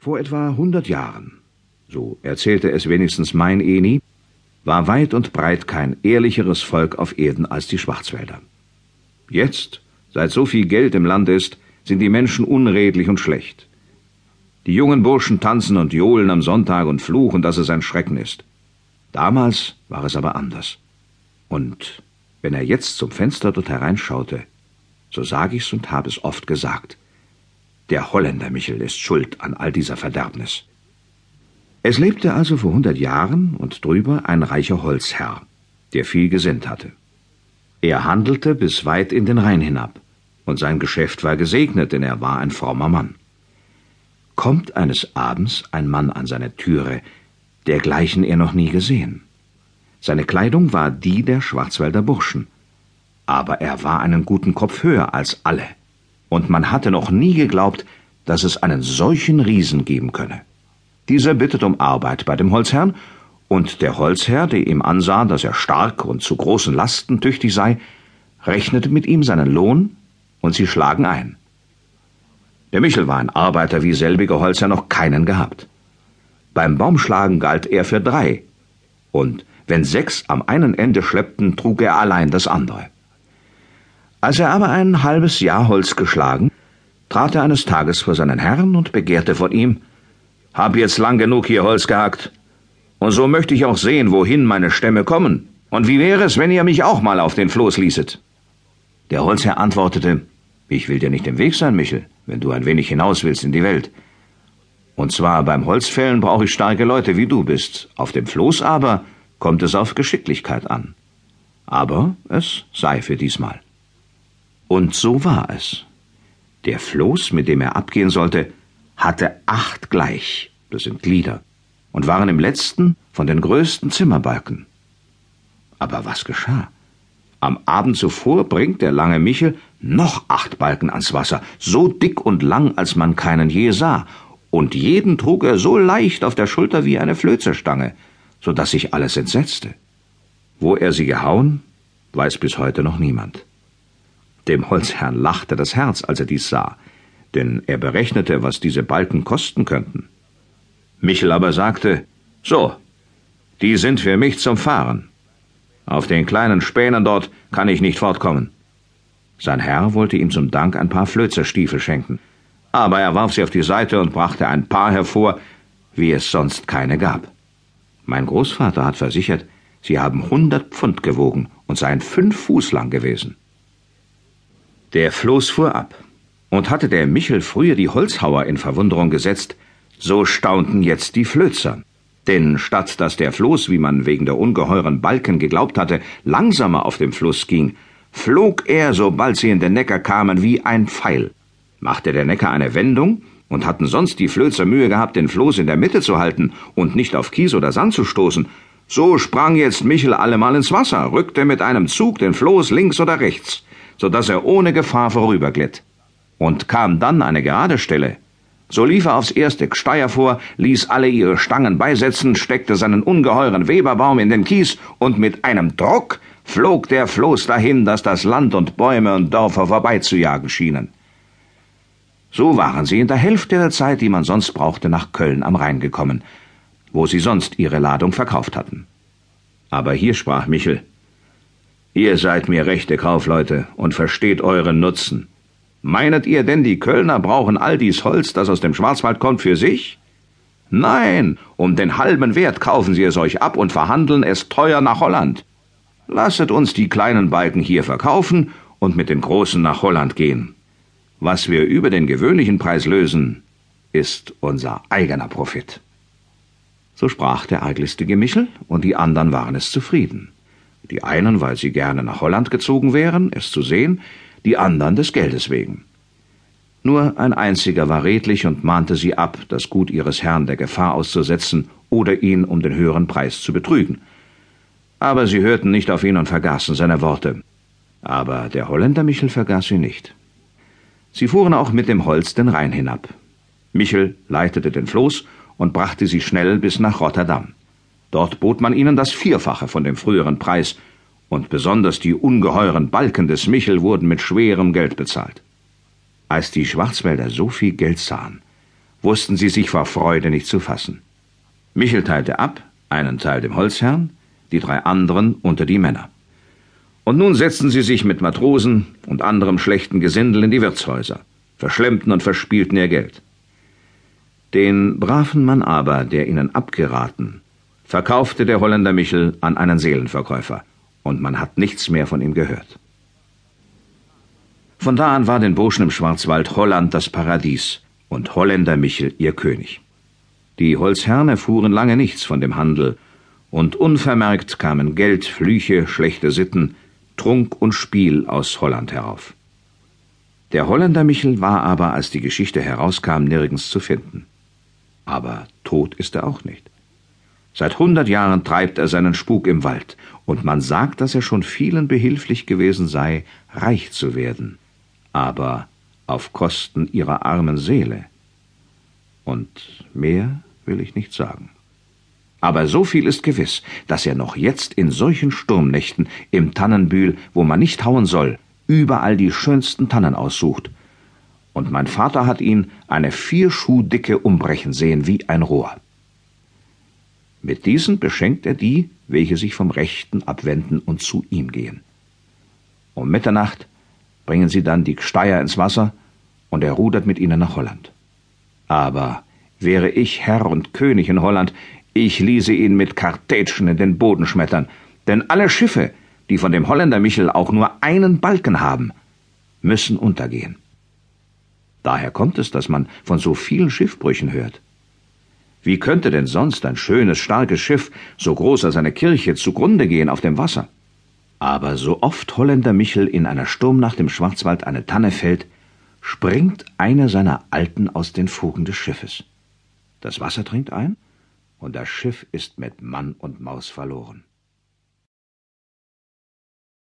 Vor etwa hundert Jahren, so erzählte es wenigstens mein Eni, war weit und breit kein ehrlicheres Volk auf Erden als die Schwarzwälder. Jetzt, seit so viel Geld im Land ist, sind die Menschen unredlich und schlecht. Die jungen Burschen tanzen und johlen am Sonntag und fluchen, dass es ein Schrecken ist. Damals war es aber anders. Und wenn er jetzt zum Fenster dort hereinschaute, so sag ich's und habe es oft gesagt, der Holländer Michel ist schuld an all dieser Verderbnis. Es lebte also vor hundert Jahren und drüber ein reicher Holzherr, der viel gesinnt hatte. Er handelte bis weit in den Rhein hinab, und sein Geschäft war gesegnet, denn er war ein frommer Mann. Kommt eines Abends ein Mann an seine Türe, dergleichen er noch nie gesehen. Seine Kleidung war die der Schwarzwälder Burschen, aber er war einen guten Kopf höher als alle und man hatte noch nie geglaubt, dass es einen solchen Riesen geben könne. Dieser bittet um Arbeit bei dem Holzherrn, und der Holzherr, der ihm ansah, dass er stark und zu großen Lasten tüchtig sei, rechnete mit ihm seinen Lohn, und sie schlagen ein. Der Michel war ein Arbeiter, wie selbiger Holzherr noch keinen gehabt. Beim Baumschlagen galt er für drei, und wenn sechs am einen Ende schleppten, trug er allein das andere. Als er aber ein halbes Jahr Holz geschlagen, trat er eines Tages vor seinen Herrn und begehrte von ihm, hab jetzt lang genug hier Holz gehackt, und so möchte ich auch sehen, wohin meine Stämme kommen, und wie wäre es, wenn ihr mich auch mal auf den Floß ließet? Der Holzherr antwortete, ich will dir nicht im Weg sein, Michel, wenn du ein wenig hinaus willst in die Welt. Und zwar beim Holzfällen brauche ich starke Leute, wie du bist, auf dem Floß aber kommt es auf Geschicklichkeit an. Aber es sei für diesmal. Und so war es. Der Floß, mit dem er abgehen sollte, hatte acht gleich, das sind Glieder, und waren im letzten von den größten Zimmerbalken. Aber was geschah? Am Abend zuvor bringt der lange Michel noch acht Balken ans Wasser, so dick und lang, als man keinen je sah, und jeden trug er so leicht auf der Schulter wie eine Flözestange, so dass sich alles entsetzte. Wo er sie gehauen, weiß bis heute noch niemand. Dem Holzherrn lachte das Herz, als er dies sah, denn er berechnete, was diese Balken kosten könnten. Michel aber sagte, so, die sind für mich zum Fahren. Auf den kleinen Spänen dort kann ich nicht fortkommen. Sein Herr wollte ihm zum Dank ein paar Flözerstiefel schenken, aber er warf sie auf die Seite und brachte ein paar hervor, wie es sonst keine gab. Mein Großvater hat versichert, sie haben hundert Pfund gewogen und seien fünf Fuß lang gewesen. Der Floß fuhr ab. Und hatte der Michel früher die Holzhauer in Verwunderung gesetzt, so staunten jetzt die Flözer. Denn statt dass der Floß, wie man wegen der ungeheuren Balken geglaubt hatte, langsamer auf dem Fluss ging, flog er, sobald sie in den Neckar kamen, wie ein Pfeil. Machte der Neckar eine Wendung, und hatten sonst die Flözer Mühe gehabt, den Floß in der Mitte zu halten und nicht auf Kies oder Sand zu stoßen, so sprang jetzt Michel allemal ins Wasser, rückte mit einem Zug den Floß links oder rechts so dass er ohne Gefahr vorüberglitt. Und kam dann eine gerade Stelle, so lief er aufs erste Gsteier vor, ließ alle ihre Stangen beisetzen, steckte seinen ungeheuren Weberbaum in den Kies und mit einem Druck flog der Floß dahin, dass das Land und Bäume und Dörfer vorbeizujagen schienen. So waren sie in der Hälfte der Zeit, die man sonst brauchte, nach Köln am Rhein gekommen, wo sie sonst ihre Ladung verkauft hatten. Aber hier sprach Michel, Ihr seid mir rechte Kaufleute und versteht euren Nutzen. Meinet ihr denn, die Kölner brauchen all dies Holz, das aus dem Schwarzwald kommt, für sich? Nein, um den halben Wert kaufen sie es euch ab und verhandeln es teuer nach Holland. Lasset uns die kleinen Balken hier verkaufen und mit den großen nach Holland gehen. Was wir über den gewöhnlichen Preis lösen, ist unser eigener Profit. So sprach der arglistige Michel, und die anderen waren es zufrieden. Die einen, weil sie gerne nach Holland gezogen wären, es zu sehen, die anderen des Geldes wegen. Nur ein einziger war redlich und mahnte sie ab, das Gut ihres Herrn der Gefahr auszusetzen oder ihn um den höheren Preis zu betrügen. Aber sie hörten nicht auf ihn und vergaßen seine Worte. Aber der Holländer Michel vergaß sie nicht. Sie fuhren auch mit dem Holz den Rhein hinab. Michel leitete den Floß und brachte sie schnell bis nach Rotterdam. Dort bot man ihnen das Vierfache von dem früheren Preis, und besonders die ungeheuren Balken des Michel wurden mit schwerem Geld bezahlt. Als die Schwarzwälder so viel Geld sahen, wussten sie sich vor Freude nicht zu fassen. Michel teilte ab, einen Teil dem Holzherrn, die drei anderen unter die Männer. Und nun setzten sie sich mit Matrosen und anderem schlechten Gesindel in die Wirtshäuser, verschlemmten und verspielten ihr Geld. Den braven Mann aber, der ihnen abgeraten, verkaufte der Holländer Michel an einen Seelenverkäufer, und man hat nichts mehr von ihm gehört. Von da an war den Burschen im Schwarzwald Holland das Paradies und Holländer Michel ihr König. Die Holzherren erfuhren lange nichts von dem Handel, und unvermerkt kamen Geld, Flüche, schlechte Sitten, Trunk und Spiel aus Holland herauf. Der Holländer Michel war aber, als die Geschichte herauskam, nirgends zu finden. Aber tot ist er auch nicht. Seit hundert Jahren treibt er seinen Spuk im Wald, und man sagt, dass er schon vielen behilflich gewesen sei, reich zu werden aber auf Kosten ihrer armen Seele. Und mehr will ich nicht sagen. Aber so viel ist gewiss, dass er noch jetzt in solchen Sturmnächten im Tannenbühl, wo man nicht hauen soll, überall die schönsten Tannen aussucht. Und mein Vater hat ihn eine vier Schuh dicke umbrechen sehen wie ein Rohr. Mit diesen beschenkt er die, welche sich vom Rechten abwenden und zu ihm gehen. Um Mitternacht bringen sie dann die Gsteier ins Wasser, und er rudert mit ihnen nach Holland. Aber wäre ich Herr und König in Holland, ich ließe ihn mit Kartätschen in den Boden schmettern, denn alle Schiffe, die von dem Holländer Michel auch nur einen Balken haben, müssen untergehen. Daher kommt es, dass man von so vielen Schiffbrüchen hört. Wie könnte denn sonst ein schönes, starkes Schiff, so groß als eine Kirche, zugrunde gehen auf dem Wasser? Aber so oft Holländer Michel in einer Sturmnacht im Schwarzwald eine Tanne fällt, springt einer seiner Alten aus den Fugen des Schiffes. Das Wasser dringt ein, und das Schiff ist mit Mann und Maus verloren.